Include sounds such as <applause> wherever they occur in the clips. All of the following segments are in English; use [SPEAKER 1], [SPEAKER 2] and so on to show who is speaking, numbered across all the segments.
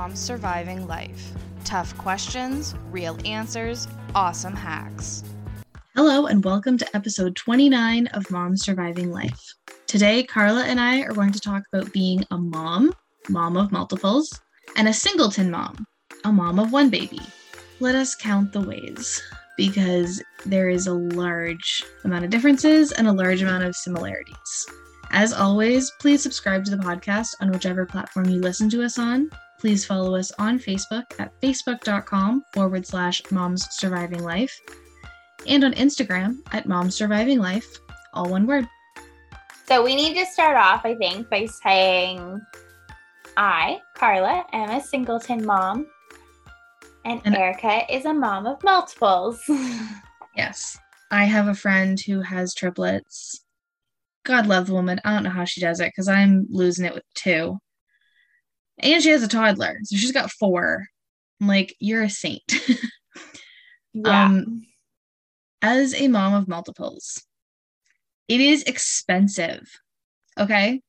[SPEAKER 1] Moms Surviving Life. Tough questions, real answers, awesome hacks.
[SPEAKER 2] Hello, and welcome to episode 29 of Moms Surviving Life. Today, Carla and I are going to talk about being a mom, mom of multiples, and a singleton mom, a mom of one baby. Let us count the ways because there is a large amount of differences and a large amount of similarities. As always, please subscribe to the podcast on whichever platform you listen to us on. Please follow us on Facebook at facebook.com forward slash moms surviving life and on Instagram at moms surviving life, all one word.
[SPEAKER 3] So we need to start off, I think, by saying I, Carla, am a singleton mom, and,
[SPEAKER 2] And-
[SPEAKER 3] Erica is a mom of multiples. <laughs>
[SPEAKER 2] Yes. I have a friend who has triplets. God love the woman. I don't know how she does it because I'm losing it with two. And she has a toddler. So she's got four. I'm like, you're a saint. <laughs>
[SPEAKER 3] yeah.
[SPEAKER 2] Um, as a mom of multiples, it is expensive. Okay.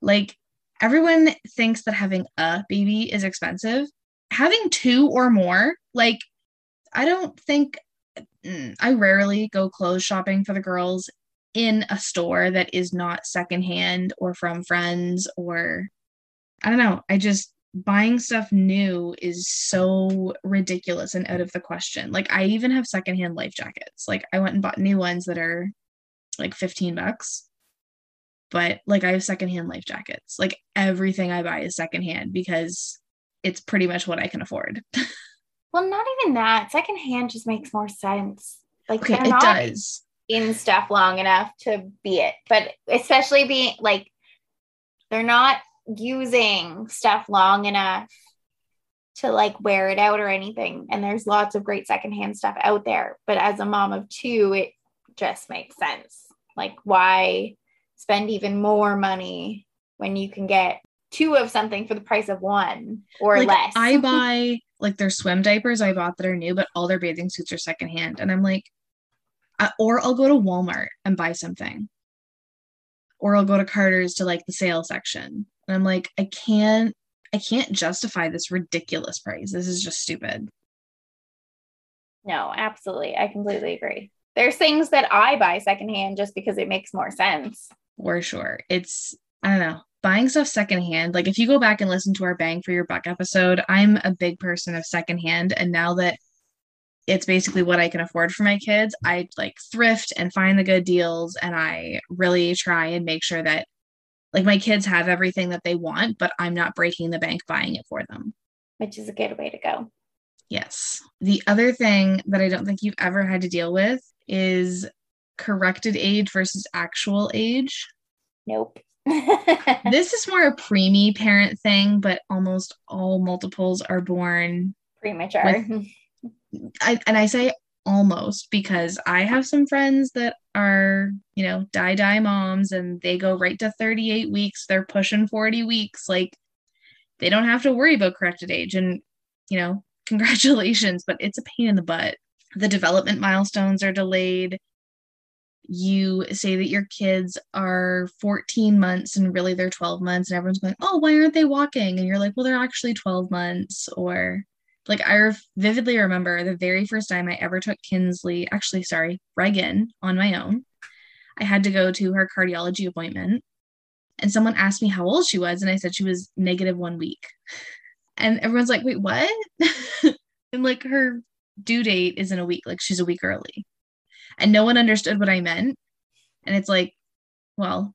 [SPEAKER 2] Like everyone thinks that having a baby is expensive. Having two or more, like, I don't think mm, I rarely go clothes shopping for the girls in a store that is not secondhand or from friends or I don't know. I just buying stuff new is so ridiculous and out of the question. Like I even have secondhand life jackets. Like I went and bought new ones that are like 15 bucks. But like I have secondhand life jackets. Like everything I buy is secondhand because it's pretty much what I can afford. <laughs>
[SPEAKER 3] well, not even that. Secondhand just makes more sense. Like
[SPEAKER 2] Okay, it does.
[SPEAKER 3] in stuff long enough to be it, but especially being like they're not using stuff long enough to like wear it out or anything. And there's lots of great secondhand stuff out there. But as a mom of two, it just makes sense. Like, why spend even more money when you can get two of something for the price of one or
[SPEAKER 2] like
[SPEAKER 3] less?
[SPEAKER 2] I <laughs> buy like their swim diapers I bought that are new, but all their bathing suits are secondhand. And I'm like, uh, or I'll go to Walmart and buy something. Or I'll go to Carter's to like the sale section. And I'm like, I can't I can't justify this ridiculous price. This is just stupid.
[SPEAKER 3] no, absolutely. I completely agree. There's things that I buy secondhand just because it makes more sense.
[SPEAKER 2] For sure. It's I don't know. Buying stuff secondhand, like if you go back and listen to our Bang for Your Buck episode, I'm a big person of secondhand. And now that it's basically what I can afford for my kids, I like thrift and find the good deals. And I really try and make sure that like my kids have everything that they want, but I'm not breaking the bank buying it for them.
[SPEAKER 3] which is a good way to go.
[SPEAKER 2] Yes. The other thing that I don't think you've ever had to deal with is corrected age versus actual age.
[SPEAKER 3] Nope. <laughs>
[SPEAKER 2] this is more a preemie parent thing, but almost all multiples are born.
[SPEAKER 3] Premature.
[SPEAKER 2] I, and I say almost because I have some friends that are, you know, die die moms and they go right to 38 weeks. They're pushing 40 weeks. Like they don't have to worry about corrected age. And, you know, <laughs> congratulations, but it's a pain in the butt. The development milestones are delayed you say that your kids are 14 months and really they're 12 months and everyone's going oh why aren't they walking and you're like well they're actually 12 months or like i vividly remember the very first time i ever took kinsley actually sorry reagan on my own i had to go to her cardiology appointment and someone asked me how old she was and i said she was negative one week and everyone's like wait what <laughs> and like her due date is in a week like she's a week early and no one understood what I meant. And it's like, well,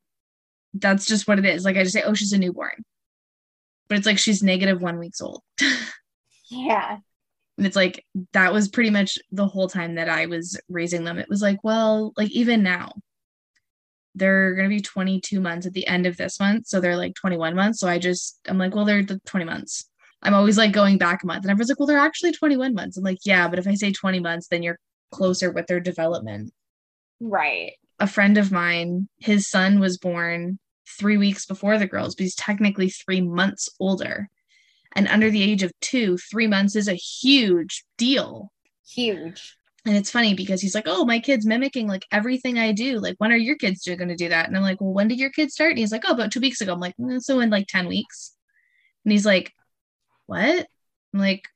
[SPEAKER 2] that's just what it is. Like I just say, oh, she's a newborn. But it's like she's negative one weeks old. <laughs>
[SPEAKER 3] yeah.
[SPEAKER 2] And it's like that was pretty much the whole time that I was raising them. It was like, well, like even now, they're gonna be 22 months at the end of this month. So they're like 21 months. So I just I'm like, well, they're the 20 months. I'm always like going back a month. And everyone's like, well, they're actually 21 months. I'm like, yeah, but if I say 20 months, then you're closer with their development.
[SPEAKER 3] Right.
[SPEAKER 2] a friend of mine, his son was born three weeks before the girls, but he's technically three months older. And under the age of two, three months is a huge deal.
[SPEAKER 3] Huge.
[SPEAKER 2] And it's funny because he's like, Oh, my kid's mimicking like everything I do. Like, when are your kids going to do that? And I'm like, Well, when did your kids start? And he's like, Oh, about two weeks ago. I'm like, "Mm, So in like 10 weeks. And he's like, what? I'm like,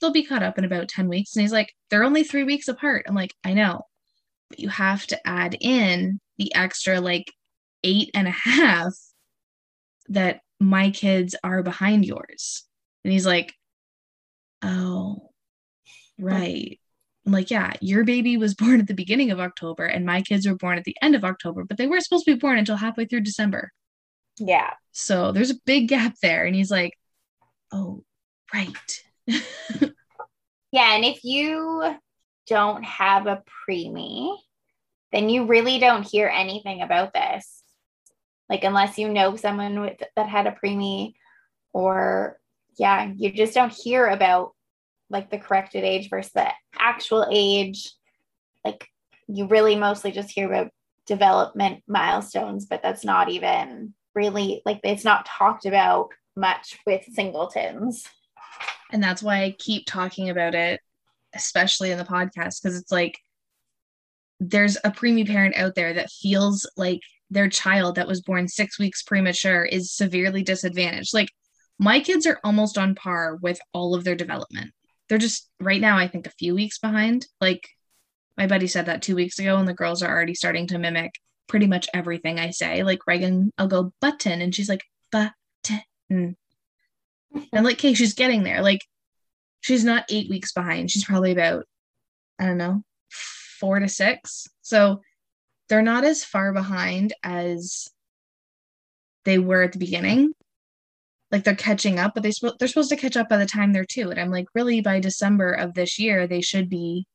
[SPEAKER 2] they'll be caught up in about 10 weeks. And he's like, they're only three weeks apart. I'm like, I know, but you have to add in the extra like eight and a half that my kids are behind yours. And he's like, oh, right. I'm like, yeah, your baby was <laughs> born at the beginning of October and my kids were born at the end of October, but they weren't supposed to be born until halfway through December.
[SPEAKER 3] Yeah.
[SPEAKER 2] So there's a big gap there. And he's like, oh, right. <laughs>
[SPEAKER 3] Yeah. And if you don't have a preemie, then you really don't hear anything about this. Like, unless you know someone with, that had a preemie, or yeah, you just don't hear about like the corrected age versus the actual age. Like, you really mostly just hear about development milestones, but that's not even really like it's not talked about much with singletons.
[SPEAKER 2] And that's why I keep talking about it, especially in the podcast, because it's like there's a preemie parent out there that feels like their child that was born six weeks premature is severely disadvantaged. Like my kids are almost on par with all of their development. They're just right now, I think, a few weeks behind. Like my buddy said that two weeks ago, and the girls are already starting to mimic pretty much everything I say. Like Reagan, I'll go button, and she's like button. I'm like, okay, she's getting there. Like, she's not eight weeks behind. She's probably about, I don't know, four to six. So they're not as far behind as they were at the beginning. Like they're catching up, but they sp- they're supposed to catch up by the time they're two. And I'm like, really, by December of this year, they should be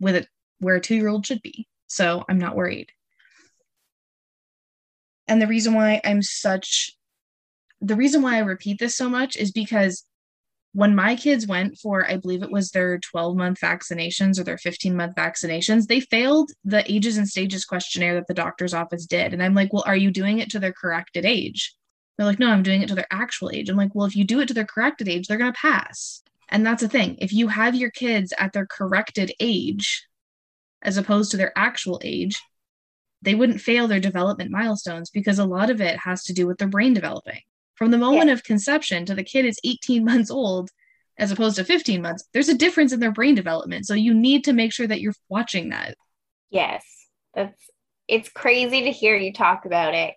[SPEAKER 2] with it where a two year old should be. So I'm not worried. And the reason why I'm such the reason why I repeat this so much is because when my kids went for, I believe it was their 12 month vaccinations or their 15 month vaccinations, they failed the ages and stages questionnaire that the doctor's office did. And I'm like, well, are you doing it to their corrected age? They're like, no, I'm doing it to their actual age. I'm like, well, if you do it to their corrected age, they're going to pass. And that's the thing. If you have your kids at their corrected age, as opposed to their actual age, they wouldn't fail their development milestones because a lot of it has to do with their brain developing. From the moment yeah. of conception to the kid is 18 <laughs> months old, as opposed to 15 months, there's a difference in their brain development. So you need to make sure that you're watching that.
[SPEAKER 3] Yes. That's it's crazy to hear you talk about it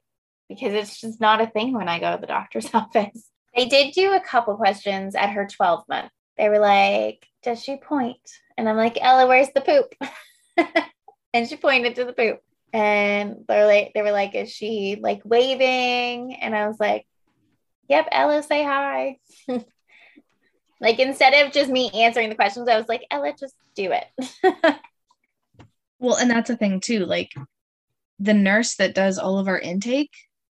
[SPEAKER 3] because it's just not a thing when I go to the doctor's <laughs> office. They did do a couple questions at her 12 month. They were like, Does she point? And I'm like, Ella, where's the poop? <laughs> and she pointed to the poop. And they're like, they were like, is she like waving? And I was like, Yep, Ella, say hi. <laughs> like instead of just me answering the questions, I was like, Ella, just do it.
[SPEAKER 2] well, and that's a thing too. Like the nurse that does all of our intake,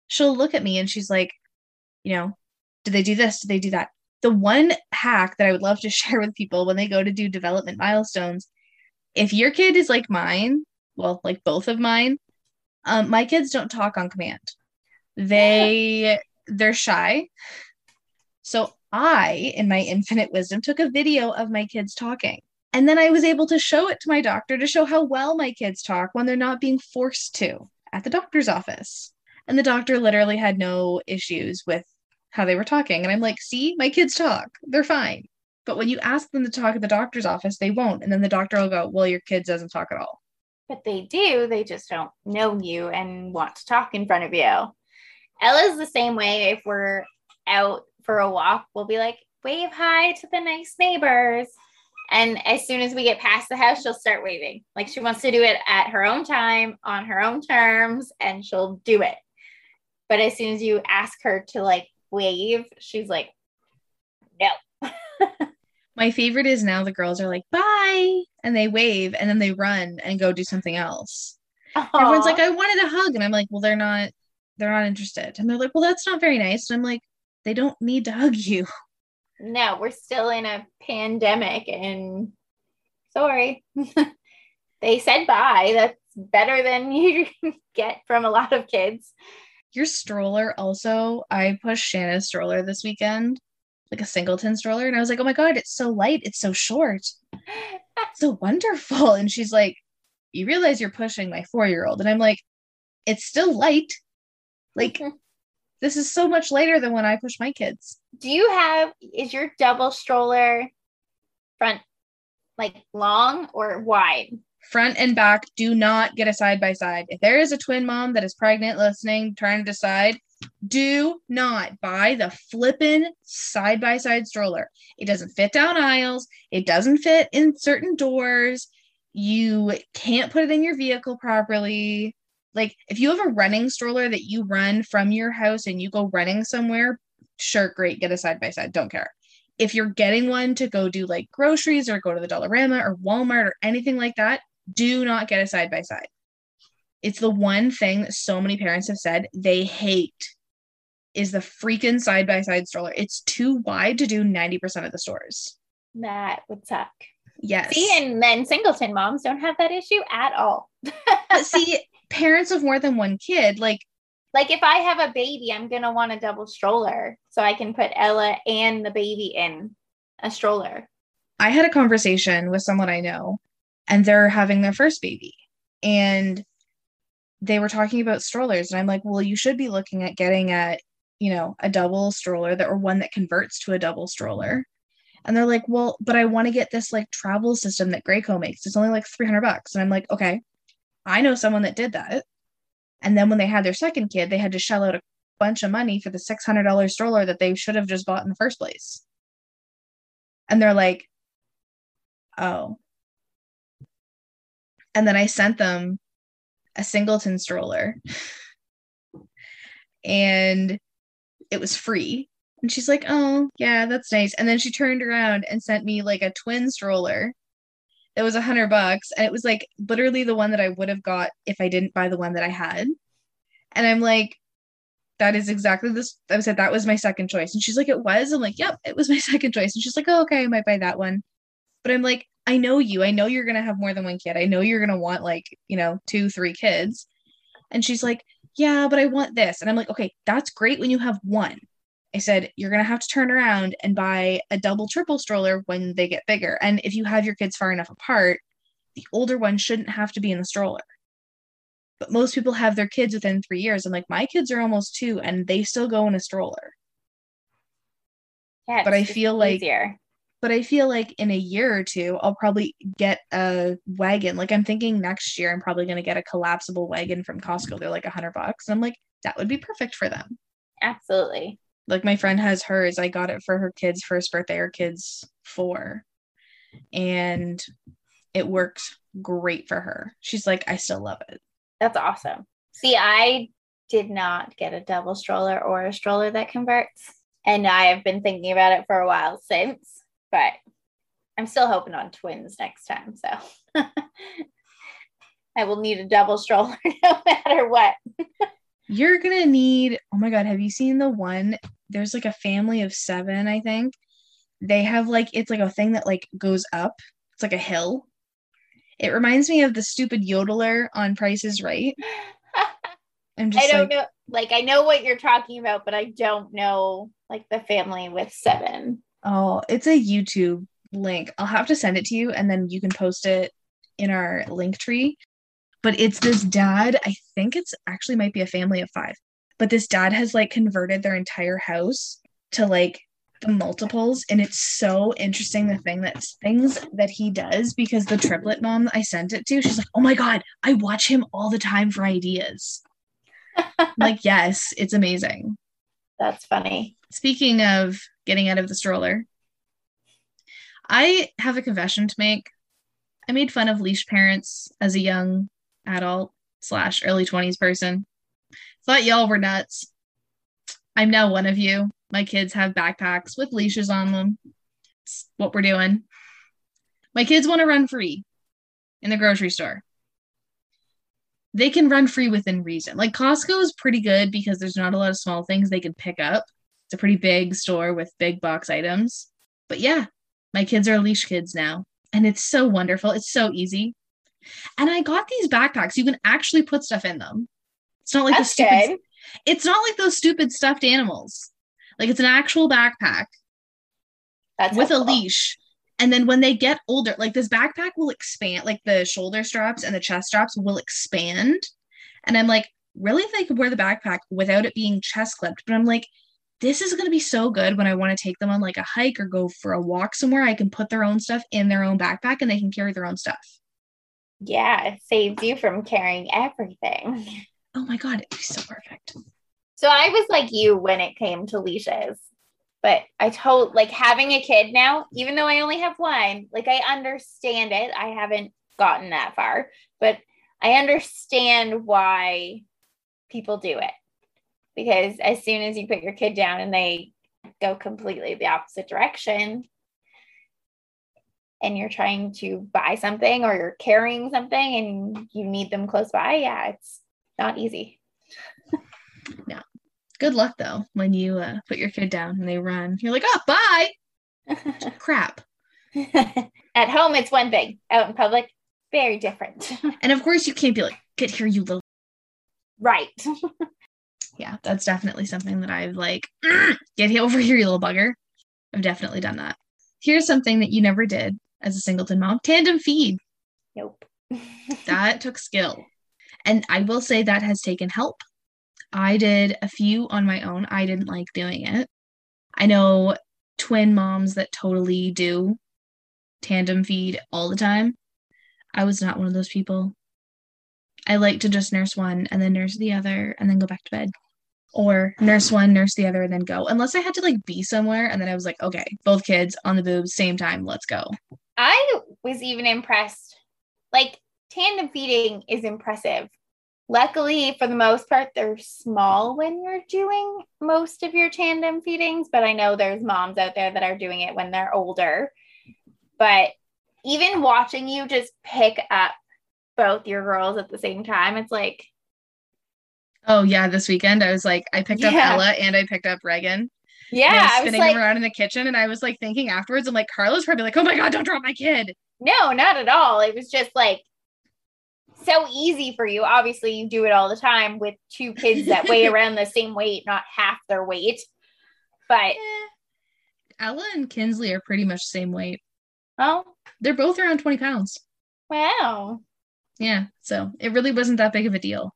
[SPEAKER 2] she'll look at me and she's like, you know, do they do this? Do they do that? The one hack that I would love to <laughs> share with people when they go to do development milestones if your kid is like mine, well, like both of mine, um, my kids don't talk on command. They they're shy. So I, in my infinite wisdom, took a video of my kids talking. And then I was able to show it to my doctor to show how well my kids talk when they're not being forced to at the doctor's office. And the doctor literally had no issues with how they were talking. And I'm like, see, my kids talk. They're fine. But when you ask them to talk at the doctor's office, they won't. And then the doctor will go, Well, your kid doesn't talk at all.
[SPEAKER 3] But they do. They just don't know you and want to talk in front of you. Ella's the same way. If we're out for a walk, we'll be like, Wave hi to the nice neighbors. And as soon as we get past the house, she'll start waving. Like she wants to do it at her own time, on her own terms, and she'll do it. But as soon as you ask her to like wave, she's like, no. <laughs>
[SPEAKER 2] My favorite is now the girls are like, bye, and they wave and then they run and go do something else. Aww. Everyone's like, I wanted a hug. And I'm like, well, they're not, they're not interested. And they're like, well, that's not very nice. And I'm like, they don't need to hug you. <laughs>
[SPEAKER 3] No, we're still in a pandemic and sorry. <laughs> they said bye. That's better than you get from a lot of kids.
[SPEAKER 2] Your stroller also, I pushed Shanna's stroller this weekend like a singleton stroller. And I was like, oh my God, it's so light. It's so short. so wonderful. And she's like, you realize you're pushing my four year old. And I'm like, it's still light. Like, <laughs> this is so much lighter than when I push my kids.
[SPEAKER 3] do you have is your double stroller front like long or wide?
[SPEAKER 2] Front and back do not get a side by side. If there is a twin mom that is pregnant, listening, trying to decide, do not buy the flippin' side by side stroller. It doesn't fit down aisles, it doesn't fit in certain doors. You can't put it in your vehicle properly. Like, if you have a running stroller that you run from your house and you go running somewhere, sure, great, get a side by side, don't care. If you're getting one to go do like groceries or go to the Dollarama or Walmart or anything like that, do not get a side by side. It's the one thing that so many parents have said they hate is the freaking side by side stroller. It's too wide to do 90% of the stores.
[SPEAKER 3] That would suck.
[SPEAKER 2] Yes.
[SPEAKER 3] See, and then singleton moms don't have that issue at all. <laughs>
[SPEAKER 2] but see, parents of more than one kid, like
[SPEAKER 3] like if I have a baby, I'm gonna want a double stroller so I can put Ella and the baby in a stroller.
[SPEAKER 2] I had a conversation with someone I know, and they're having their first baby, and they were talking about strollers, and I'm like, well, you should be looking at getting a, you know, a double stroller that or one that converts to a double stroller. And they're like, well, but I want to get this like travel system that Graco makes. It's only like 300 bucks. And I'm like, okay, I know someone that did that. And then when they had their second kid, they had to shell out a bunch of money for the $600 stroller that they should have just bought in the first place. And they're like, oh. And then I sent them a singleton stroller. and it was free. And she's like, oh, yeah, that's nice. And then she turned around and sent me like a twin stroller it was a hundred bucks and it was like literally the one that i would have got if i didn't buy the one that i had and i'm like that is exactly this i said that was my second choice and she's like it was i'm like yep it was my <laughs> second choice and she's like oh okay i might buy that one but i'm like i know you i know you're gonna have more than one kid i know you're gonna want like you know two three kids and she's like yeah but i want this and i'm like okay that's great when you have one I said, you're going to have to turn around and buy a double, triple stroller when they get bigger. And if you have your kids far enough apart, the older one shouldn't have to be in the stroller. But most people have their kids within three years. I'm like, my kids are almost two and they still go in a stroller.
[SPEAKER 3] Yeah,
[SPEAKER 2] but I feel like,
[SPEAKER 3] easier.
[SPEAKER 2] But I feel like in a year or two, I'll probably get a wagon. Like I'm thinking next year, I'm probably going to get a collapsible wagon from Costco. They're like a hundred bucks. And I'm like, that would be perfect for them.
[SPEAKER 3] Absolutely
[SPEAKER 2] like my friend has hers i got it for her kids first birthday or kids four and it works great for her she's like i still love it
[SPEAKER 3] that's awesome see i did not get a double stroller or a stroller that converts and i have been thinking about it for a while since but i'm still hoping on twins next time so. <laughs> I will need a double stroller <laughs> no matter what.
[SPEAKER 2] You're gonna need oh my god have you seen the one there's like a family of seven i think. They have like it's like a thing that like goes up it's like a hill. It reminds me of the stupid yodeler on prices right. <laughs>
[SPEAKER 3] I'm just i don't like, know like i know what you're talking about but i don't know like the family with seven
[SPEAKER 2] oh it's a youtube link. I'll have to send it to you and then you can post it in our link tree. But it's this dad. I think it's actually might be a family of five, but this dad has like converted their entire house to like the multiples and it's so interesting the thing that things that he does because the triplet mom I sent it to she's like oh my god I watch him all the time for ideas. <laughs> Like yes it's amazing.
[SPEAKER 3] That's funny.
[SPEAKER 2] Speaking of getting out of the stroller I have a confession to make I made fun of leash parents as a young adult slash early 20s person. Thought y'all were nuts. I'm now one of you. My kids have backpacks with leashes on them. It's what we're doing. My kids want to run free in the grocery store. They can run free within reason. Like Costco is pretty good because there's not a lot of small things they can pick up. A pretty big store with big box items. But yeah, my kids are leash kids now. And it's so wonderful. It's so easy. And I got these backpacks. You can actually put stuff in them. It's not like
[SPEAKER 3] That's
[SPEAKER 2] the stupid.
[SPEAKER 3] Good.
[SPEAKER 2] It's not like those stupid stuffed animals. Like it's an actual backpack
[SPEAKER 3] That's
[SPEAKER 2] with helpful. a leash. And then when they get older, like this backpack will expand, like the shoulder straps and the chest straps will expand. And I'm like, really, if they could wear the backpack without it being chest clipped? But I'm like, this is going to be so good when I want to take them on like a hike or go for a walk somewhere. I can put their own stuff in their own backpack and they can carry their own stuff.
[SPEAKER 3] Yeah, it saves you from carrying everything.
[SPEAKER 2] Oh my God, it'd be so perfect.
[SPEAKER 3] So I was like you when it came to leashes. But I told like having a kid now, even though I only have one, like I understand it. I haven't gotten that far, but I understand why people do it. Because as soon as you put your kid down and they go completely the opposite direction, and you're trying to buy something or you're carrying something and you need them close by, yeah, it's not easy. <laughs>
[SPEAKER 2] yeah. Good luck though when you uh, put your kid down and they run. You're like, oh, bye. <laughs> Crap.
[SPEAKER 3] At home, it's one thing. Out in public, very different.
[SPEAKER 2] and of course, you can't be like, get here, you little.
[SPEAKER 3] Right. <laughs>
[SPEAKER 2] yeah, that's definitely something that I've like, <clears throat> get over here, you little bugger. I've definitely done that. Here's something that you never did as a singleton mom tandem feed.
[SPEAKER 3] Nope. <laughs>
[SPEAKER 2] that took skill. And I will say that has taken help. I did a few on my own. I didn't like doing it. I know twin moms that totally do tandem feed all the time. I was not one of those people. I like to just nurse one and then nurse the other and then go back to bed. Or nurse one, nurse the other, and then go. Unless I had to like be somewhere and then I was like, okay, both kids on the boobs, same time, let's go.
[SPEAKER 3] I was even impressed. Like tandem feeding is impressive. Luckily, for the most part, they're small when you're doing most of your tandem feedings, but I know there's moms out there that are doing it when they're older. But even watching you just pick up both your girls at the same time, it's like,
[SPEAKER 2] Oh yeah, this weekend I was like, I picked yeah. up Ella and I picked up Reagan.
[SPEAKER 3] Yeah, I
[SPEAKER 2] was spinning like, them around in the kitchen, and I was like thinking afterwards, I'm like, Carla's probably like, oh my god, don't drop my kid.
[SPEAKER 3] No, not at all. It was just like so easy for you. Obviously, you do it all the time with two kids that weigh <laughs> around the same weight, not half their weight. But eh.
[SPEAKER 2] Ella and Kinsley are pretty much the same weight.
[SPEAKER 3] Oh,
[SPEAKER 2] they're both around 20 pounds.
[SPEAKER 3] Wow.
[SPEAKER 2] Yeah, so it really wasn't that big of a deal.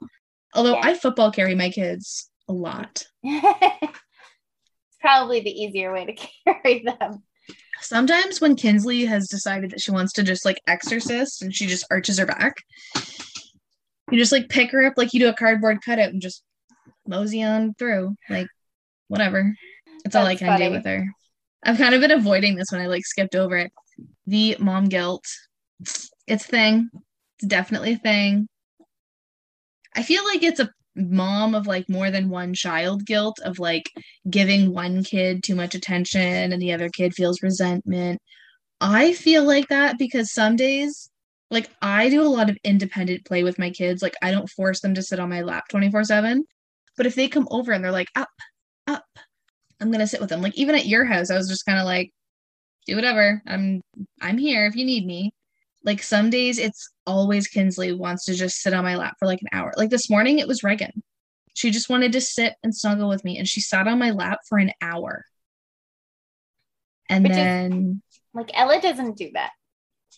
[SPEAKER 2] Although yeah. I football carry my kids a lot. <laughs>
[SPEAKER 3] it's probably the easier way to <laughs> carry them.
[SPEAKER 2] Sometimes when Kinsley has decided that she wants to just like exorcist and she just arches her back, you just like pick her up like you do a cardboard cutout and just mosey on through. Like, whatever. That's, That's all I can funny. do with her. I've kind of been avoiding this when I like skipped over it. The mom guilt. It's a thing. It's definitely a thing. I feel like it's a mom of like more than one child guilt of like giving one kid too much attention and the other kid feels resentment. I feel like that because some days like I do a lot of independent play with my kids. Like I don't force them to sit on my lap 24/7. But if they come over and they're like up, up, I'm going to sit with them. Like even at your house I was just kind of like do whatever. I'm I'm here if you need me. Like some days it's always Kinsley wants to just sit on my lap for like an hour. Like this morning it was Reagan. She just wanted to sit and snuggle with me and she sat on my lap for an hour. And Which then
[SPEAKER 3] is, like Ella doesn't do that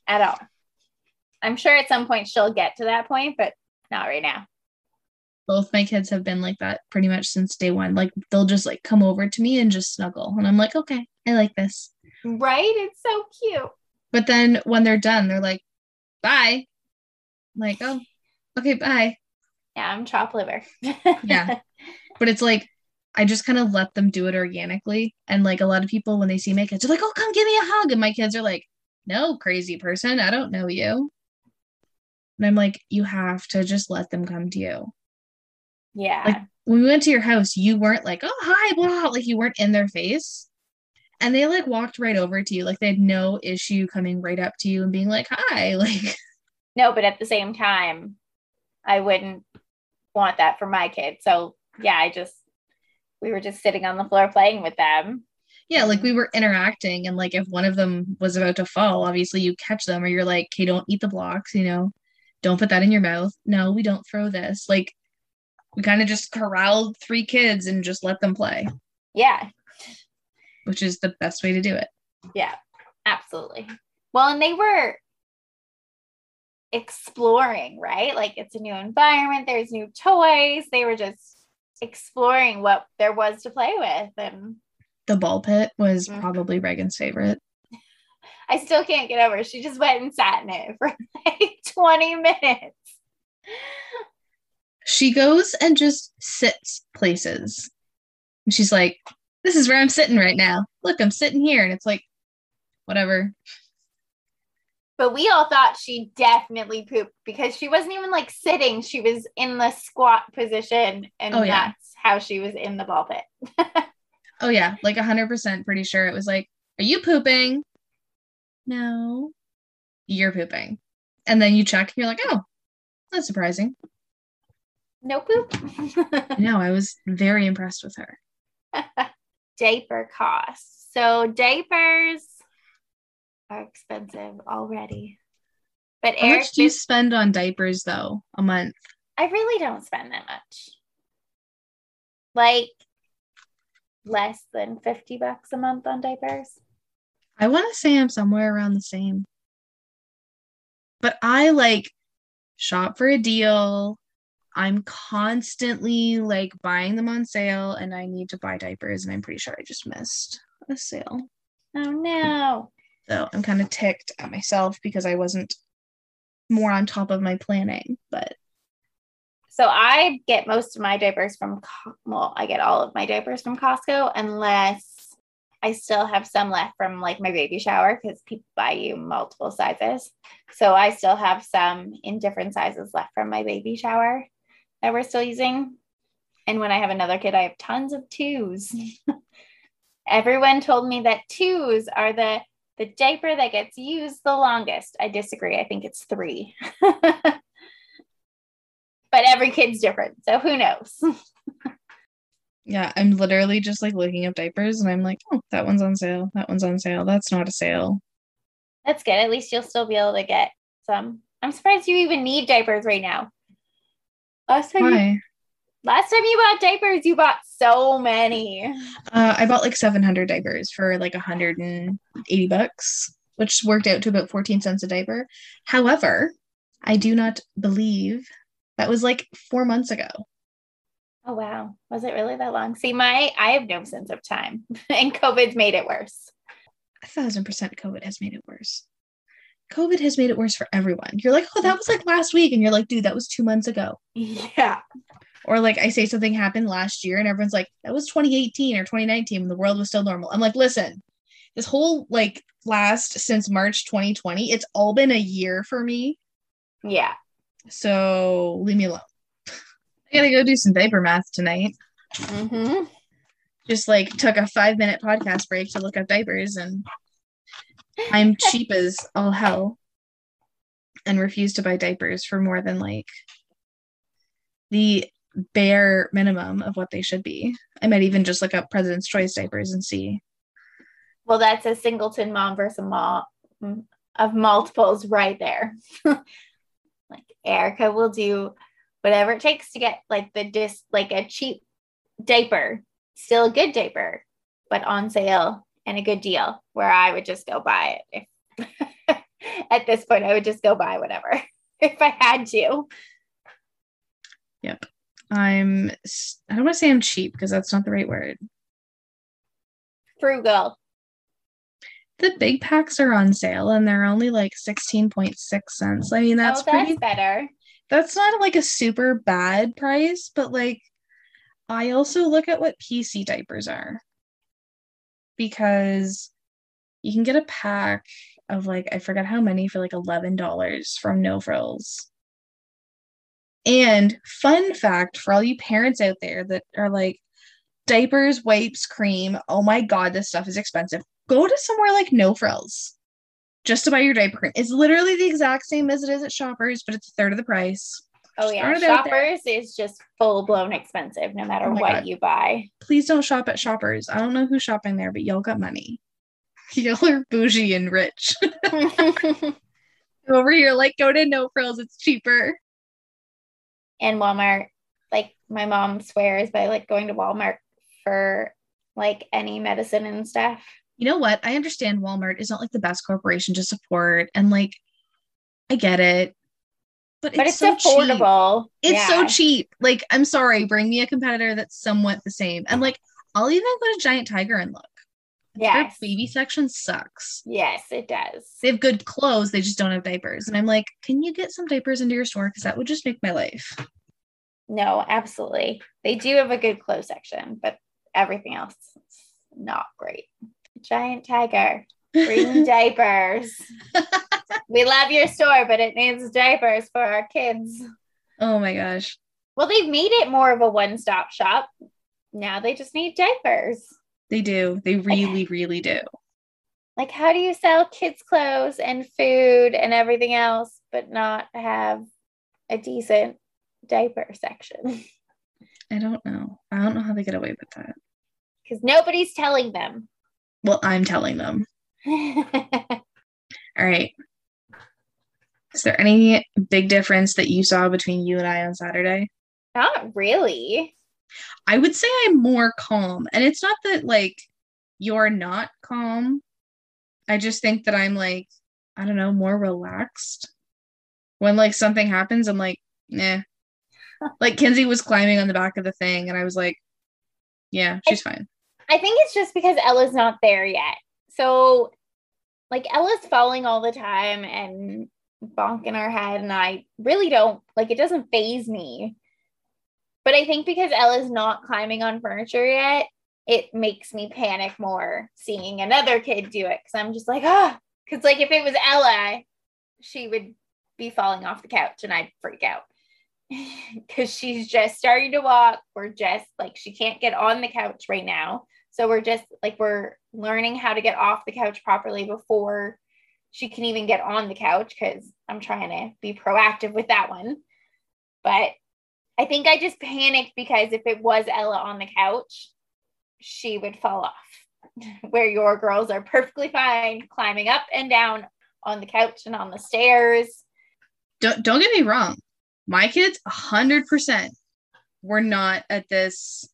[SPEAKER 3] at all. I'm sure at some point she'll get to that point, but not right now.
[SPEAKER 2] Both my kids have been like that pretty much since day one. Like they'll just like come over to me and just snuggle. And I'm like, okay, I like this.
[SPEAKER 3] Right? It's so cute.
[SPEAKER 2] But then when they're done, they're like, bye. I'm like, oh, okay, bye.
[SPEAKER 3] Yeah, I'm chop liver. <laughs>
[SPEAKER 2] yeah. But it's like, I just kind of let them do it organically. And like a lot of people, when they see my kids, they're like, oh, come give me a hug. And my kids are like, no, crazy person. I don't know you. And I'm like, you have to just let them come to you.
[SPEAKER 3] Yeah.
[SPEAKER 2] Like when we went to your house, you weren't like, oh, hi, blah. Like you weren't in their face and they like walked right over to you like they had no issue coming right up to you and being like hi <laughs> like
[SPEAKER 3] no but at the same time i wouldn't want that for my kid so yeah i just we were just sitting on the floor playing with them.
[SPEAKER 2] Yeah like we were interacting and like if one of them was about to fall obviously you catch them or you're like okay don't eat the blocks you know? Don't put that in your mouth. No we don't throw this. Like we kind of just corralled three kids and just let them play.
[SPEAKER 3] Yeah
[SPEAKER 2] which is the best way to do it.
[SPEAKER 3] Yeah, absolutely. Well, and they were exploring, right? Like it's a new environment, there's new toys. They were just exploring what there was to play with. And
[SPEAKER 2] The ball pit was
[SPEAKER 3] Mhm.
[SPEAKER 2] probably Reagan's favorite.
[SPEAKER 3] I still can't get over. it. She just went and sat in it for like <laughs> 20 minutes.
[SPEAKER 2] She goes and just sits places. And she's like, This is where I'm sitting right now. Look, I'm sitting here. And it's like, whatever.
[SPEAKER 3] But we all thought she definitely pooped because she wasn't even like sitting. She was in the squat position. And
[SPEAKER 2] Oh, yeah.
[SPEAKER 3] that's how she was in the ball pit. <laughs>
[SPEAKER 2] Oh yeah, like hundred percent pretty sure it was like, Are you pooping? No. You're pooping. And then you check and you're like, oh, that's surprising.
[SPEAKER 3] No poop. <laughs>
[SPEAKER 2] No, I was very impressed with her. <laughs>
[SPEAKER 3] Diaper costs. So diapers are expensive already. But
[SPEAKER 2] How
[SPEAKER 3] Eric,
[SPEAKER 2] much do you spend on diapers though a month?
[SPEAKER 3] I really don't spend that much. Like less than 50 bucks a month on diapers.
[SPEAKER 2] I want to say I'm somewhere around the same. But I like shop for a deal. I'm constantly like buying them on sale and I need to buy diapers and I'm pretty sure I just missed a sale.
[SPEAKER 3] Oh no. Mm.
[SPEAKER 2] So I'm kind of ticked at myself because I wasn't more on top of my planning, but
[SPEAKER 3] So I get most of my diapers from, well, I get all of my diapers from Costco unless I still have some left from like my baby shower because people buy you multiple sizes. So I still have some in different sizes left from my baby shower that we're still using. And when I have another kid, I have tons of twos. <laughs> Everyone told me that twos are the the diaper that gets used the longest. I disagree. I think it's three. <laughs> but every kid's different. So who knows? <laughs>
[SPEAKER 2] yeah, I'm literally just like looking up diapers and I'm like, oh, that one's on sale. That one's on sale. That's not a sale.
[SPEAKER 3] That's good. At least you'll still be able to get some. I'm surprised you even need diapers right now. Last time, you, last time you bought diapers, you bought so many.
[SPEAKER 2] Uh, I bought like 700 diapers for like 180 bucks, which worked out to about 14 cents a diaper. However, I do not believe that was like four months ago.
[SPEAKER 3] Oh wow, was it really that long? See, my I have no sense of time, <laughs> and COVID's made it worse.
[SPEAKER 2] A thousand percent COVID has made it worse. COVID has made it worse for everyone. You're like, oh, that was like last week. And you're like, dude, that was two months ago.
[SPEAKER 3] Yeah,
[SPEAKER 2] Or like I say something happened last year and everyone's like, that was 2018 or 2019 when the world was still normal. I'm like, listen, this whole like last since March 2020, it's all been a year for me.
[SPEAKER 3] yeah.
[SPEAKER 2] So leave me alone. I gotta go do some diaper math tonight.
[SPEAKER 3] Mm-hmm.
[SPEAKER 2] Just like took a five minute podcast break to look up diapers and I'm cheap as all hell and refuse to buy diapers for more than like the bare minimum of what they should be. I might even just look up President's Choice diapers and see.
[SPEAKER 3] Well, that's a singleton mom versus a mom of multiples right there. <laughs> like Erica will do whatever it takes to get like the dis like a cheap diaper, still a good diaper, but on sale and a good deal where I would just go buy it. If <laughs> at this point I would just go buy whatever <laughs> if I had to.
[SPEAKER 2] Yep. I'm, I don't want to say I'm cheap because that's not the right word.
[SPEAKER 3] Frugal.
[SPEAKER 2] The big packs are on sale and they're only like 16.6 cents. I mean, that's
[SPEAKER 3] oh, that's
[SPEAKER 2] pretty
[SPEAKER 3] better.
[SPEAKER 2] that's not like a super bad price, but like I also look at what PC diapers are because you can get a pack of like I forget how many for like $11 from No Frills. And fun fact for all you parents out there that are like diapers, wipes, cream, oh my god, this stuff is expensive. Go to somewhere like No Frills just to buy your diaper cream. It's literally the exact same as it is at Shoppers, but it's a third of the price.
[SPEAKER 3] Oh yeah,
[SPEAKER 2] throwing it out there.
[SPEAKER 3] shoppers is just full blown expensive no matter
[SPEAKER 2] Oh
[SPEAKER 3] what
[SPEAKER 2] God.
[SPEAKER 3] you buy.
[SPEAKER 2] please don't shop at shoppers. I don't know who's shopping there, but y'all got money. <laughs> Y'all are bougie and rich. <laughs> Over here, like go to no frills, it's cheaper.
[SPEAKER 3] and Walmart, like my mom swears by like going to Walmart for like any medicine and stuff.
[SPEAKER 2] You know what? I understand Walmart is not like the best corporation to support, and like I get it. But,
[SPEAKER 3] but
[SPEAKER 2] it's,
[SPEAKER 3] it's,
[SPEAKER 2] so cheap.
[SPEAKER 3] affordable.
[SPEAKER 2] It's so cheap. Like, I'm sorry, bring me a competitor that's somewhat the same. And like, I'll even go to Giant Tiger and look. Their
[SPEAKER 3] Yes.
[SPEAKER 2] baby section sucks.
[SPEAKER 3] Yes, it does.
[SPEAKER 2] They have good clothes, they just don't have diapers. And I'm like, can you get some diapers into your store? Because that would just make my life.
[SPEAKER 3] No, absolutely. They do have a good clothes section, but everything else is not great. Giant Tiger, bring <laughs> diapers. <laughs> <laughs> we love your store, but it needs diapers for our kids.
[SPEAKER 2] oh my gosh.
[SPEAKER 3] Well, they've made it more of a one stop shop. Now they just need diapers.
[SPEAKER 2] They do. They really, really do.
[SPEAKER 3] Like, how do you sell kids' clothes and food and everything else, but not have a decent diaper section?
[SPEAKER 2] I don't know. I don't know how they get away with that.
[SPEAKER 3] Because nobody's telling them.
[SPEAKER 2] Well, I'm telling them. <laughs> All right. Is there any big difference that you saw between you and I on Saturday?
[SPEAKER 3] not really.
[SPEAKER 2] I would say I'm more calm. And it's not that like you're not calm. I just think that I'm like, I don't know, more relaxed. When like something happens, I'm like, nah. <laughs> like Kinsley was climbing on the back of the thing, and I was like, yeah, she's fine.
[SPEAKER 3] I think it's just because Ella's not there yet. So, like, Ella's falling all the time and bonking our head, and I really don't like it, doesn't phase me. But I think because Ella's not climbing on furniture yet, it makes me panic more seeing another kid do it because I'm just like, ah, because like if it was Ella, she would be falling off the couch and I'd freak out <laughs> because she's just starting to walk. We're just like, she can't get on the couch right now. So we're just like, we're learning how to get off the couch properly before she can even get on the couch because I'm trying to be proactive with that one. But I think I just panicked because if it was Ella on the couch, she would fall off. <laughs> Where your girls are perfectly fine climbing up and down on the couch and on the stairs.
[SPEAKER 2] Don't don't get me wrong. My kids, hundred percent, were not at this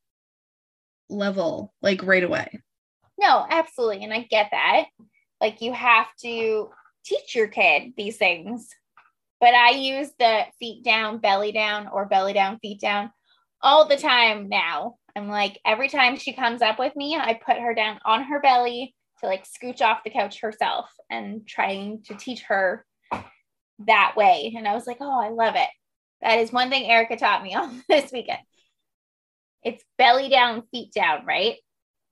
[SPEAKER 2] level like right away.
[SPEAKER 3] No, absolutely. And I get that. Like you have to teach your kid these things. But I use the feet down, belly down, or belly down, feet down all the time now. I'm like, every time she comes up with me, I put her down on her belly to like scooch off the couch herself and trying to teach her that way. And I was like, oh, I love it. That is one thing Erica taught me <laughs> on this weekend. It's belly down, feet down, right?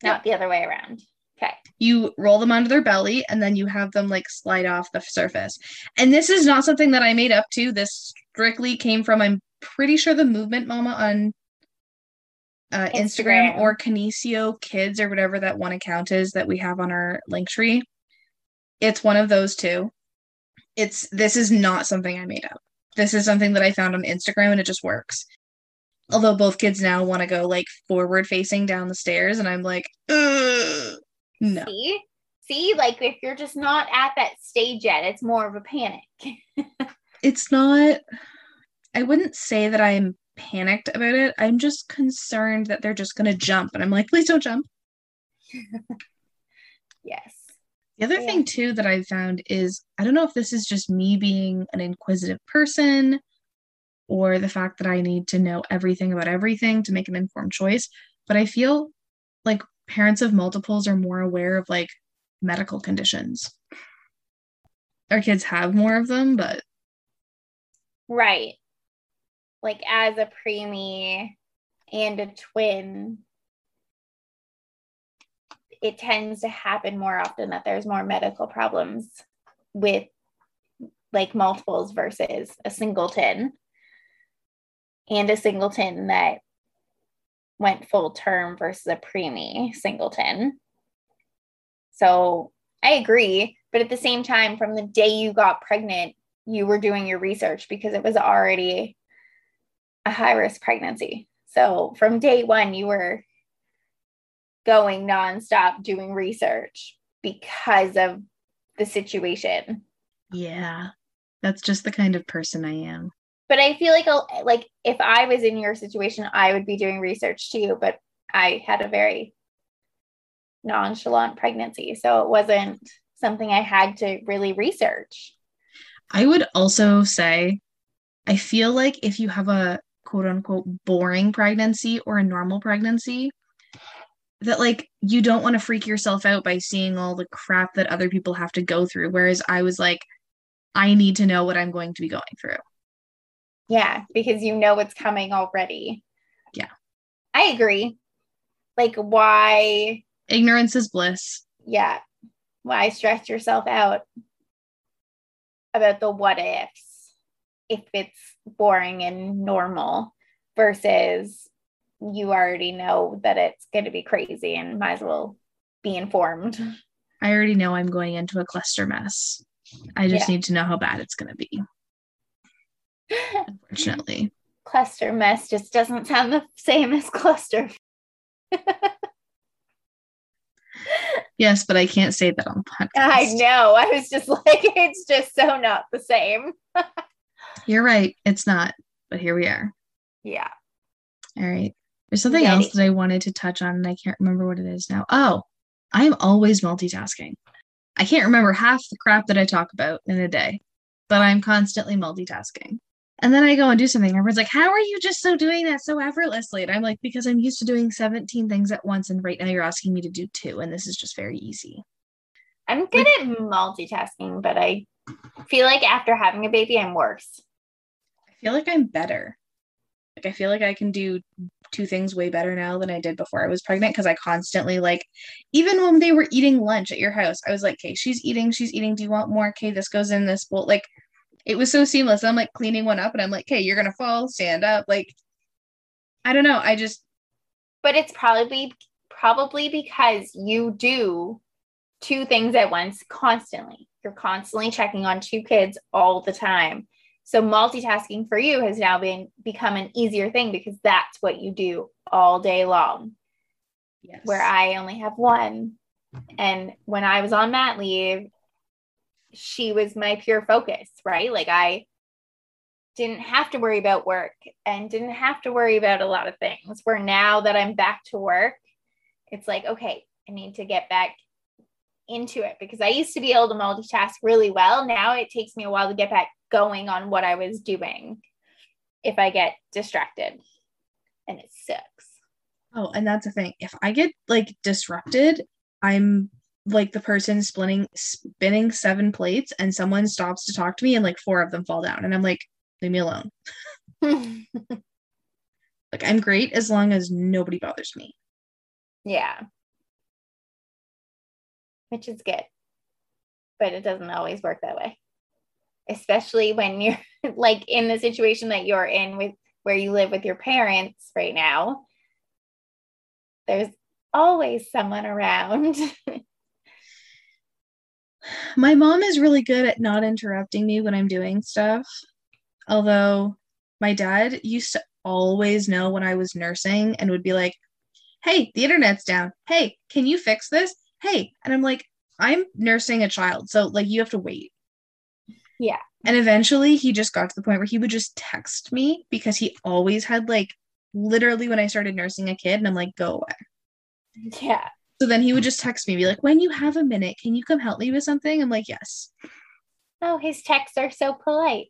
[SPEAKER 3] Not the other way around. Okay.
[SPEAKER 2] You roll them onto their belly and then you have them like slide off the surface. And this is not something that I made up to. This strictly came from, I'm pretty sure, the Movement Mama on uh, Instagram.
[SPEAKER 3] Instagram.
[SPEAKER 2] or Kinesio Kids or whatever that one account is that we have on our link tree. It's one of those two. It's this is not something I made up. This is something that I found on Instagram and it just works. Although both kids now want to go like forward facing down the stairs, and I'm like, Ugh, no.
[SPEAKER 3] See? See, like if you're just not at that stage yet, it's more of a panic. <laughs>
[SPEAKER 2] It's not, I wouldn't say that I'm panicked about it. I'm just concerned that they're just going to jump. And I'm like, please don't jump. <laughs>
[SPEAKER 3] Yes.
[SPEAKER 2] The other
[SPEAKER 3] Yeah.
[SPEAKER 2] thing too that I found is I don't know if this is just me being an inquisitive person or the fact that I need to know everything about everything to make an informed choice, but I feel like parents of multiples are more aware of like medical conditions. Our kids have more of them, but
[SPEAKER 3] Right. Like as a preemie and a twin, it tends to happen more often that there's more medical problems with like multiples versus a singleton and a singleton that went full term versus a preemie singleton. So I agree. But at the same time, from the day you got pregnant, you were doing your research because it was already a high risk pregnancy. So from day one, you were going nonstop doing research because of the situation.
[SPEAKER 2] yeah, that's just the kind of person I am.
[SPEAKER 3] But I feel like a- like if I was in your situation, I would be doing research too. But I had a very nonchalant pregnancy, so it wasn't something I had to really research.
[SPEAKER 2] I would also say I feel like if you have a quote unquote boring pregnancy or a normal pregnancy, that like you don't want to freak yourself out by seeing all the crap that other people have to go through. Whereas I was like, I need to know what I'm going to be going through.
[SPEAKER 3] Yeah, because you know what's coming already.
[SPEAKER 2] Yeah.
[SPEAKER 3] I agree. Like, why?
[SPEAKER 2] Ignorance is bliss.
[SPEAKER 3] Yeah. Why stress yourself out about the what ifs if it's boring and normal versus you already know that it's going to be crazy and might as well be informed.
[SPEAKER 2] I already know I'm going into a cluster mess. I just
[SPEAKER 3] Yeah.
[SPEAKER 2] need to know how bad it's going to be, unfortunately.
[SPEAKER 3] cluster mess just doesn't sound the same as cluster.
[SPEAKER 2] Yes, but I can't say that on podcast.
[SPEAKER 3] I know. I was just <laughs> like, it's just so not the same.
[SPEAKER 2] You're right. It's not, but here we are.
[SPEAKER 3] Yeah.
[SPEAKER 2] All right. There's something
[SPEAKER 3] Ready.
[SPEAKER 2] else that I wanted to touch on, and I can't remember what it is now. Oh, I'm always multitasking. I can't remember half the crap that I talk about in a day, but I'm constantly multitasking. And then I go and do something. Everyone's like, How are you just so doing that so effortlessly? And I'm like, Because I'm used to doing 17 things at once. And right now you're asking me to do two. And this is just very easy.
[SPEAKER 3] I'm good at multitasking, but I feel like after having a baby, I'm worse.
[SPEAKER 2] I feel like I'm better. Like, I feel like I can do two things way better now than I did before I was pregnant because I constantly, like, even when they were eating lunch at your house, I was like, okay, she's eating, she's eating. Do you want more? Okay, this goes in this bowl. Like, it was so seamless. I'm like cleaning one up and I'm like, okay, you're going to fall, stand up. Like, I don't know. I just,
[SPEAKER 3] But it's probably probably because you do two things at once constantly. You're constantly checking on two kids all the time. So multitasking for you has now been become an easier thing because that's what you do all day long.
[SPEAKER 2] yes.
[SPEAKER 3] where I only have one. And when I was on mat leave, she was my pure focus, right? Like I didn't have to worry about work and didn't have to worry about a lot of things. Where now that I'm back to work, it's like, okay, I need to get back into it because I used to be able to multitask really well. Now it takes me a while to get back going on what I was doing if I get distracted. And it sucks.
[SPEAKER 2] Oh, and that's the thing. If I get like disrupted, I'm like the person spinning spinning seven plates and someone stops to talk to me and like four of them fall down and I'm like, leave me alone. <laughs> Like I'm great as long as nobody bothers me.
[SPEAKER 3] Yeah. Which is good. But it doesn't always work that way. Especially when you're <laughs> like in the situation that you're in with where you live with your parents right now. There's always someone around. <laughs>
[SPEAKER 2] My mom is really good at not interrupting me when I'm doing stuff. Although my dad used to always know when I was nursing and would be like, Hey, the internet's down. Hey, can you fix this? Hey. And I'm like, I'm nursing a child. So, like, you have to wait.
[SPEAKER 3] Yeah.
[SPEAKER 2] And eventually he just got to the point where he would just text me because he always had, like, literally when I started nursing a kid, and I'm like, go away.
[SPEAKER 3] yeah.
[SPEAKER 2] So then he would just text me, be like, when you have a minute, can you come help me with something? I'm like, yes.
[SPEAKER 3] Oh, his texts are so polite.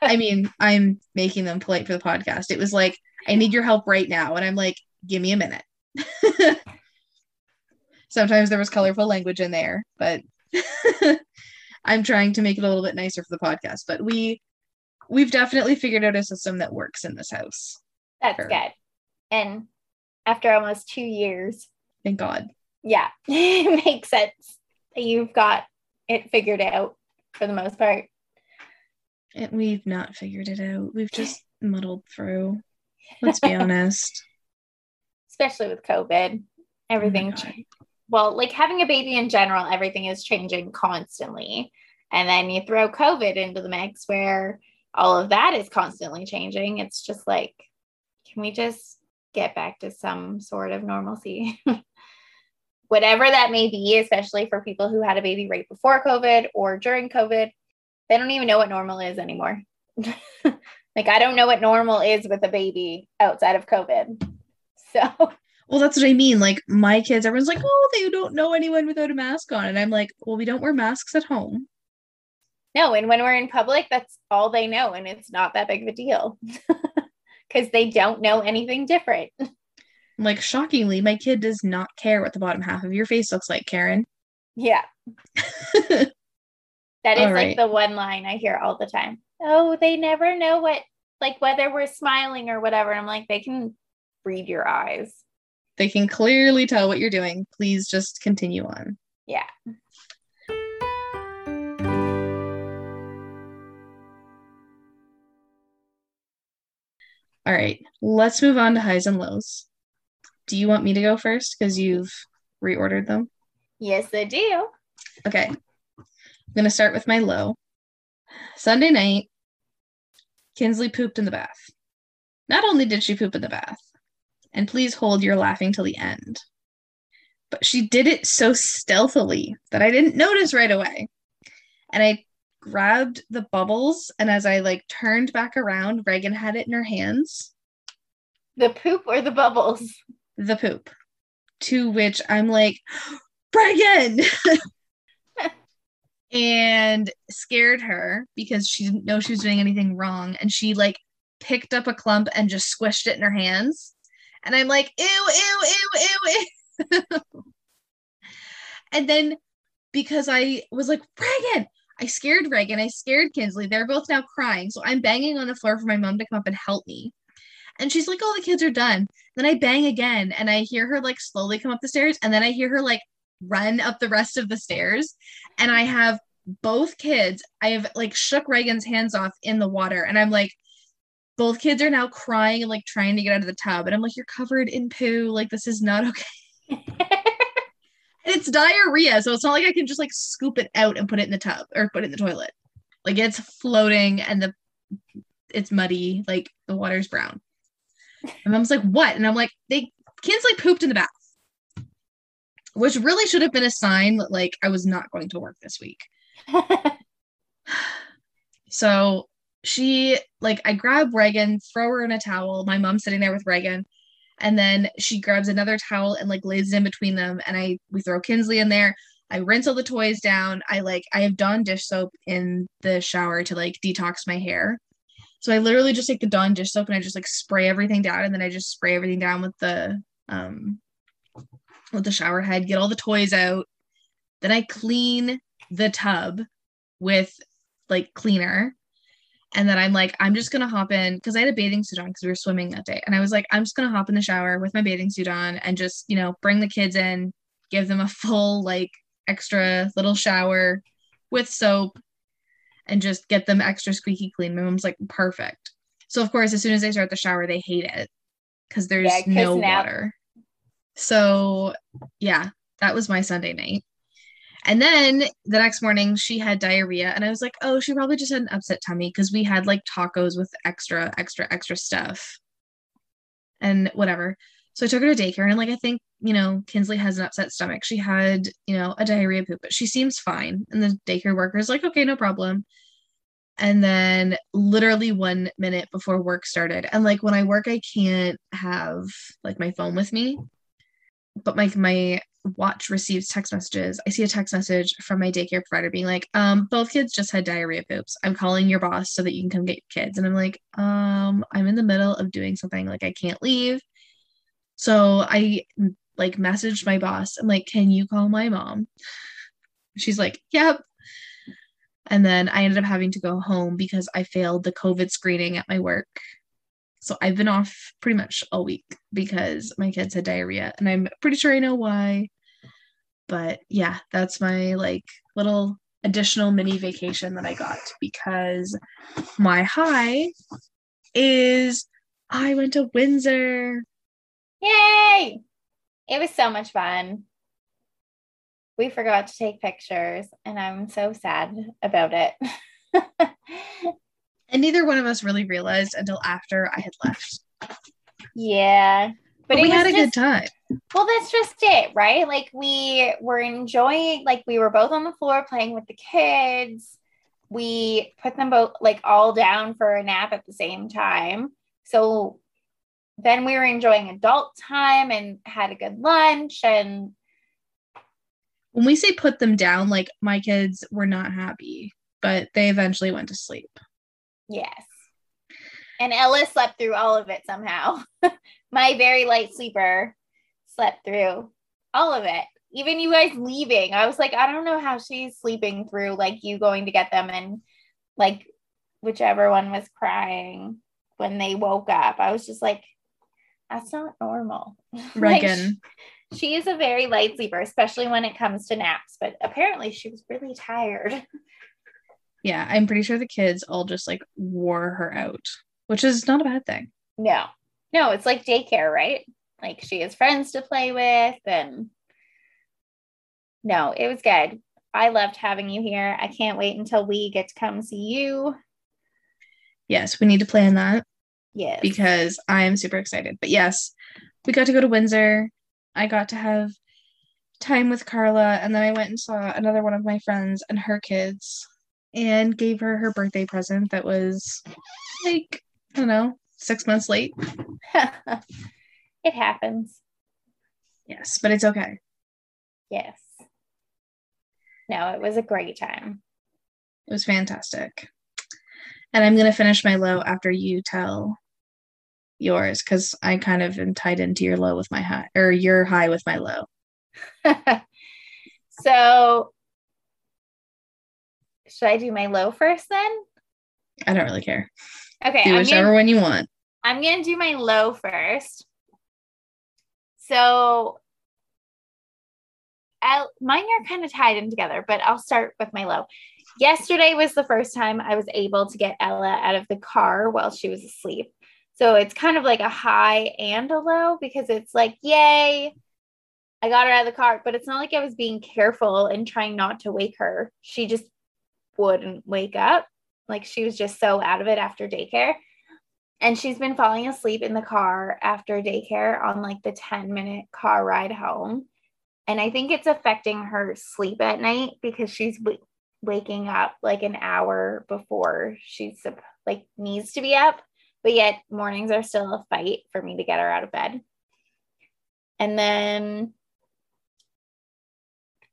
[SPEAKER 2] I <laughs> mean, I'm making them polite for the podcast. It was like, I need your help right now. And I'm like, give me a minute. <laughs> Sometimes there was colorful language in there, but <laughs> I'm trying to make it a little bit nicer for the podcast. But we we've definitely figured out a system that works in this house.
[SPEAKER 3] That's
[SPEAKER 2] Sure.
[SPEAKER 3] good. And after almost two years,
[SPEAKER 2] Thank God.
[SPEAKER 3] yeah, <laughs> it makes sense that you've got it figured out for the most part.
[SPEAKER 2] And we've not figured it out. We've just <laughs> muddled through. Let's be honest. <laughs>
[SPEAKER 3] especially with COVID. Everything,
[SPEAKER 2] oh
[SPEAKER 3] ch- well, like having a baby in general, everything is changing constantly. And then you throw COVID into the mix where all of that is constantly changing. It's just like, can we just get back to some sort of normalcy? Whatever that may be, especially for people who had a baby right before COVID or during COVID, they don't even know what normal is anymore. <laughs> like, I don't know what normal is with a baby outside of COVID. <laughs> So,
[SPEAKER 2] Well, that's what I mean. Like my kids, everyone's like, oh, they don't know anyone without a mask on. And I'm like, well, we don't wear masks at home.
[SPEAKER 3] No, and when we're in public, that's all they know, and it's not that big of a deal <laughs> because they don't know anything different.
[SPEAKER 2] Like, shockingly, my kid does not care what the bottom half of your face looks like, Karen. <laughs>
[SPEAKER 3] Yeah. that is
[SPEAKER 2] All
[SPEAKER 3] like
[SPEAKER 2] right.
[SPEAKER 3] the one line I hear all the time. Oh, they never know what, like whether we're smiling or whatever. And I'm like, they can read your eyes.
[SPEAKER 2] they can clearly tell what you're doing. Please just continue on.
[SPEAKER 3] Yeah.
[SPEAKER 2] All right, let's move on to highs and lows. Do you want me to go first because you've reordered them?
[SPEAKER 3] Yes, I do.
[SPEAKER 2] Okay. I'm going to start with my low. Sunday night, Kinsley pooped in the bath. Not only did she poop in the bath, and please hold your laughing till the end, but she did it so stealthily that I didn't notice right away. And I grabbed the bubbles, and as I like turned back around, Reagan had it in her hands,
[SPEAKER 3] The poop or the bubbles?
[SPEAKER 2] The poop. To which I'm like, Reagan! <laughs> and scared her because she didn't know she was doing anything wrong. And she like picked up a clump and just squished it in her hands. And I'm like, ew, ew, ew, ew, ew. <laughs> and then because I was like, Reagan, I scared Reagan, I scared Kinsley. They're both now crying. So I'm banging on the floor for my mom to come up and help me. And she's like, Oh, the kids are done. Then I bang again and I hear her like slowly come up the stairs. And then I hear her like run up the rest of the stairs. And I have both kids, I have like shook Reagan's hands off in the water. And I'm like, both kids are now crying and like trying to get out of the tub. And I'm like, You're covered in poo. Like, this is not okay. <laughs> And it's diarrhea. So it's not like I can just like scoop it out and put it in the tub or put it in the toilet. Like, it's floating and the it's muddy. Like, the water's brown. And mom's like, What? And I'm like, They Kinsley pooped in the bath which really should have been a sign that like I was not going to work this week. <laughs> So she like I grab Reagan, throw her in a towel. My mom's sitting there with Reagan, and then she grabs another towel and like lays it in between them. And I we throw Kinsley in there. I rinse all the toys down. I like I have Dawn dish soap in the shower to like detox my hair. So I literally just take the Dawn dish soap and I just like spray everything down, and then I just spray everything down with the um with the shower head, get all the toys out. Then I clean the tub with like cleaner. And then I'm like, I'm just gonna hop in because I had a bathing suit on because we were swimming that day. And I was like, I'm just gonna hop in the shower with my bathing suit on and just, you know, bring the kids in, give them a full, like, extra little shower with soap and just get them extra squeaky clean. My mom's like, perfect. So, of course, as soon as they start the shower, they hate it because there's
[SPEAKER 3] Yeah,
[SPEAKER 2] no water. So, yeah, that was my Sunday night. And then the next morning, she had diarrhea, and I was like, oh, she probably just had an upset tummy because we had like tacos with extra, extra, extra stuff and whatever. So I took her to daycare, and like, I think, you know, Kinsley has an upset stomach. She had, you know, a diarrhea poop, but she seems fine. And the daycare worker is like, okay, no problem. And then literally one minute before work started, and like when I work, I can't have like my phone with me but my my watch receives text messages. I see a text message from my daycare provider being like, um, both kids just had diarrhea poops. I'm calling your boss so that you can come get your kids. And I'm like, um, I'm in the middle of doing something, like I can't leave. So I like messaged my boss. I'm like, can you call my mom? She's like, yep. And then I ended up having to go home because I failed the COVID screening at my work. So I've been off pretty much all week because my kids had diarrhea and I'm pretty sure I know why. But yeah, that's my like little additional mini vacation that I got because my high is I went to Windsor.
[SPEAKER 3] Yay! It was so much fun. We forgot to take pictures, and I'm so sad about it. <laughs>
[SPEAKER 2] And neither one of us really realized until after I had left.
[SPEAKER 3] yeah.
[SPEAKER 2] But,
[SPEAKER 3] it
[SPEAKER 2] we had a
[SPEAKER 3] just-
[SPEAKER 2] good time.
[SPEAKER 3] Well, that's just it, right? Like we were enjoying, like we were both on the floor playing with the kids. We put them both like all down for a nap at the same time. So then we were enjoying adult time and had a good lunch and
[SPEAKER 2] When we say put them down, like my kids were not happy. but they eventually went to sleep.
[SPEAKER 3] Yes. And Ella slept through all of it somehow. <laughs> My very light sleeper slept through all of it. Even you guys leaving. I was like, I don't know how she's sleeping through like you going to get them and like whichever one was crying when they woke up. I was just like, that's not normal. <laughs>
[SPEAKER 2] Reagan.
[SPEAKER 3] like, she is a very light sleeper, especially when it comes to naps, but apparently she was really tired.
[SPEAKER 2] Yeah, I'm pretty sure the kids all just like wore her out, which is not a bad thing.
[SPEAKER 3] No, no, it's like daycare, right? Like she has friends to play with, and no, it was good. I loved having you here. I can't wait until we get to come see you.
[SPEAKER 2] Yes, we need to plan that.
[SPEAKER 3] Yes.
[SPEAKER 2] Because I am super excited. But yes, we got to go to Windsor. I got to have time with Carla, and then I went and saw another one of my friends and her kids and gave her her birthday present that was like, I don't know, six months late. <laughs>
[SPEAKER 3] it happens.
[SPEAKER 2] Yes, but it's okay.
[SPEAKER 3] Yes. No, it was a great time.
[SPEAKER 2] It was fantastic. And I'm going to finish my low after you tell yours because I kind of am tied into your low with my high or your high with my low. <laughs>
[SPEAKER 3] so, should I do my low first then?
[SPEAKER 2] I don't really care.
[SPEAKER 3] Okay.
[SPEAKER 2] Do whichever
[SPEAKER 3] gonna,
[SPEAKER 2] one you want.
[SPEAKER 3] I'm going to do my low first. So, I'll, mine are kind of tied in together, but I'll start with my low. Yesterday was the first time I was able to get Ella out of the car while she was asleep. So it's kind of like a high and a low because it's like, yay, I got her out of the car, but it's not like I was being careful and trying not to wake her. She just wouldn't wake up. Like she was just so out of it after daycare. And she's been falling asleep in the car after daycare on like the 10 minute car ride home. And I think it's affecting her sleep at night because she's w- waking up like an hour before she's like needs to be up. But yet mornings are still a fight for me to get her out of bed. And then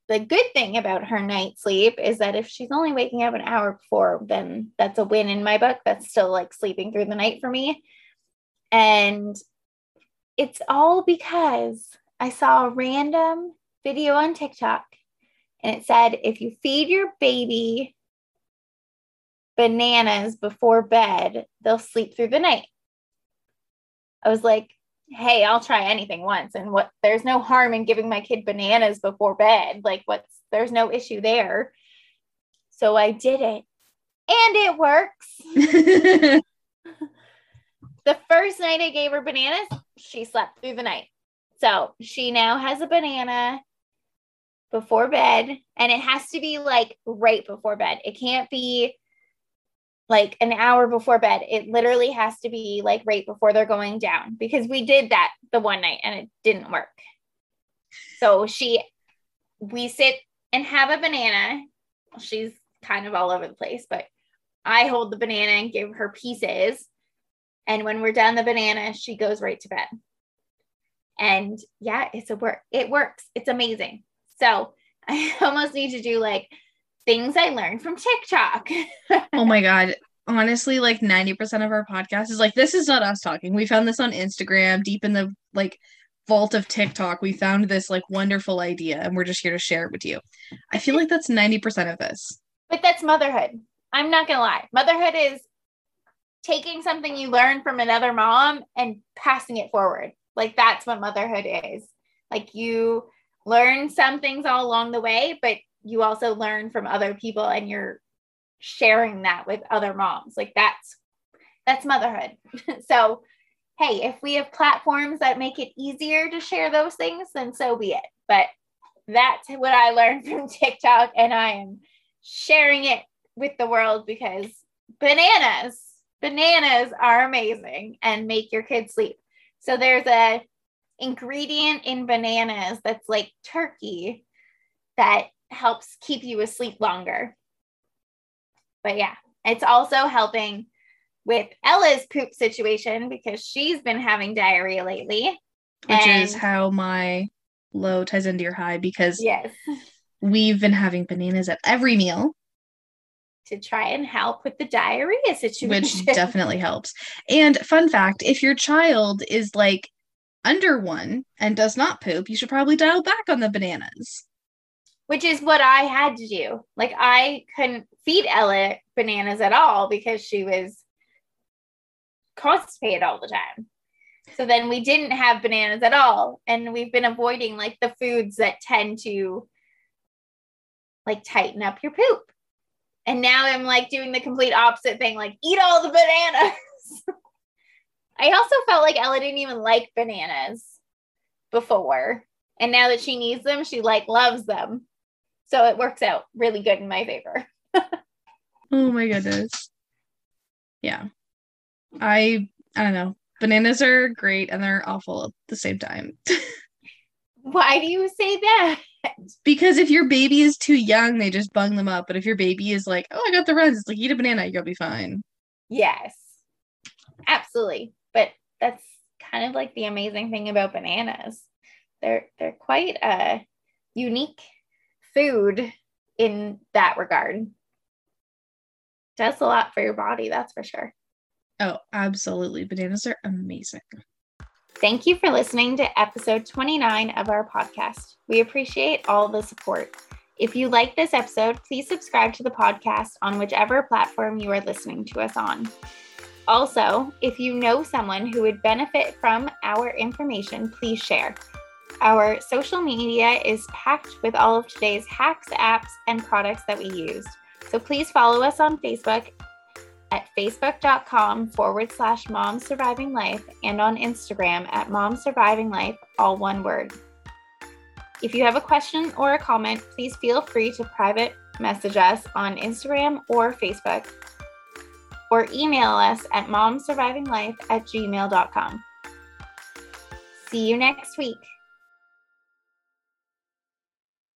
[SPEAKER 3] the good thing about her night sleep is that if she's only waking up an hour before, then that's a win in my book. That's still like sleeping through the night for me. And it's all because I saw a random video on TikTok and it said if you feed your baby bananas before bed, they'll sleep through the night. I was like, hey, I'll try anything once. And what there's no harm in giving my kid bananas before bed. Like, what's there's no issue there. So I did it and it works. <laughs> the first night I gave her bananas, she slept through the night. So she now has a banana before bed, and it has to be like right before bed. It can't be like an hour before bed. It literally has to be like right before they're going down because we did that the one night and it didn't work. So she, we sit and have a banana. She's kind of all over the place, but I hold the banana and give her pieces. And when we're done the banana, she goes right to bed. And yeah, it's a work. It works. It's amazing. So <laughs> I almost need to do like things I learned from TikTok.
[SPEAKER 2] oh my God. Honestly, like 90% of our podcast is like, this is not us talking. We found this on Instagram, deep in the like vault of TikTok. We found this like wonderful idea and we're just here to share it with you. I feel like that's 90% of this.
[SPEAKER 3] But that's motherhood. I'm not going to lie. Motherhood is taking something you learned from another mom and passing it forward. Like that's what motherhood is. Like you learn some things all along the way, but you also learn from other people and you're sharing that with other moms. Like that's that's motherhood. <laughs> so, hey, if we have platforms that make it easier to share those things, then so be it. But that's what I learned <laughs> from TikTok and I am sharing it with the world because bananas, bananas are amazing and make your kids sleep. So there's a ingredient in bananas that's like turkey that helps keep you asleep longer. But yeah, it's also helping with Ella's poop situation because she's been having diarrhea lately.
[SPEAKER 2] Which and, is how my low ties into your high because
[SPEAKER 3] yes,
[SPEAKER 2] we've been having bananas at every meal.
[SPEAKER 3] to try and help with the diarrhea situation.
[SPEAKER 2] which <laughs> definitely helps. And fun fact if your child is like under one and does not poop, you should probably dial back on the bananas.
[SPEAKER 3] Which is what I had to do. Like I couldn't feed Ella bananas at all because she was constipated all the time. So then we didn't have bananas at all. And we've been avoiding like the foods that tend to like tighten up your poop. And now I'm like doing the complete opposite thing, like eat all the bananas. <laughs> I also felt like Ella didn't even like bananas before. And now that she needs them, she like loves them. So it works out really good in my favor. <laughs>
[SPEAKER 2] Oh my goodness. Yeah. I I don't know. Bananas are great and they're awful at the same time. <laughs>
[SPEAKER 3] Why do you say that?
[SPEAKER 2] because if your baby is too young, they just bung them up. But if your baby is like, oh, I got the runs, it's like eat a banana, you'll be fine.
[SPEAKER 3] Yes, absolutely. But that's kind of like the amazing thing about bananas. They're they're quite a unique food in that regard. Does a lot for your body, that's for sure.
[SPEAKER 2] Oh, absolutely. Bananas are amazing.
[SPEAKER 3] Thank you for listening to episode 29 of our podcast. We appreciate all the support. If you like this episode, please subscribe to the podcast on whichever platform you are listening to us on. Also, if you know someone who would benefit from our information, please share. Our social media is packed with all of today's hacks, apps, and products that we used. So please follow us on Facebook at facebook.com forward slash mom surviving life and on Instagram at mom surviving life, all one word. If you have a question or a comment, please feel free to private message us on Instagram or Facebook or email us at momsurvivinglife at gmail.com. See you next week.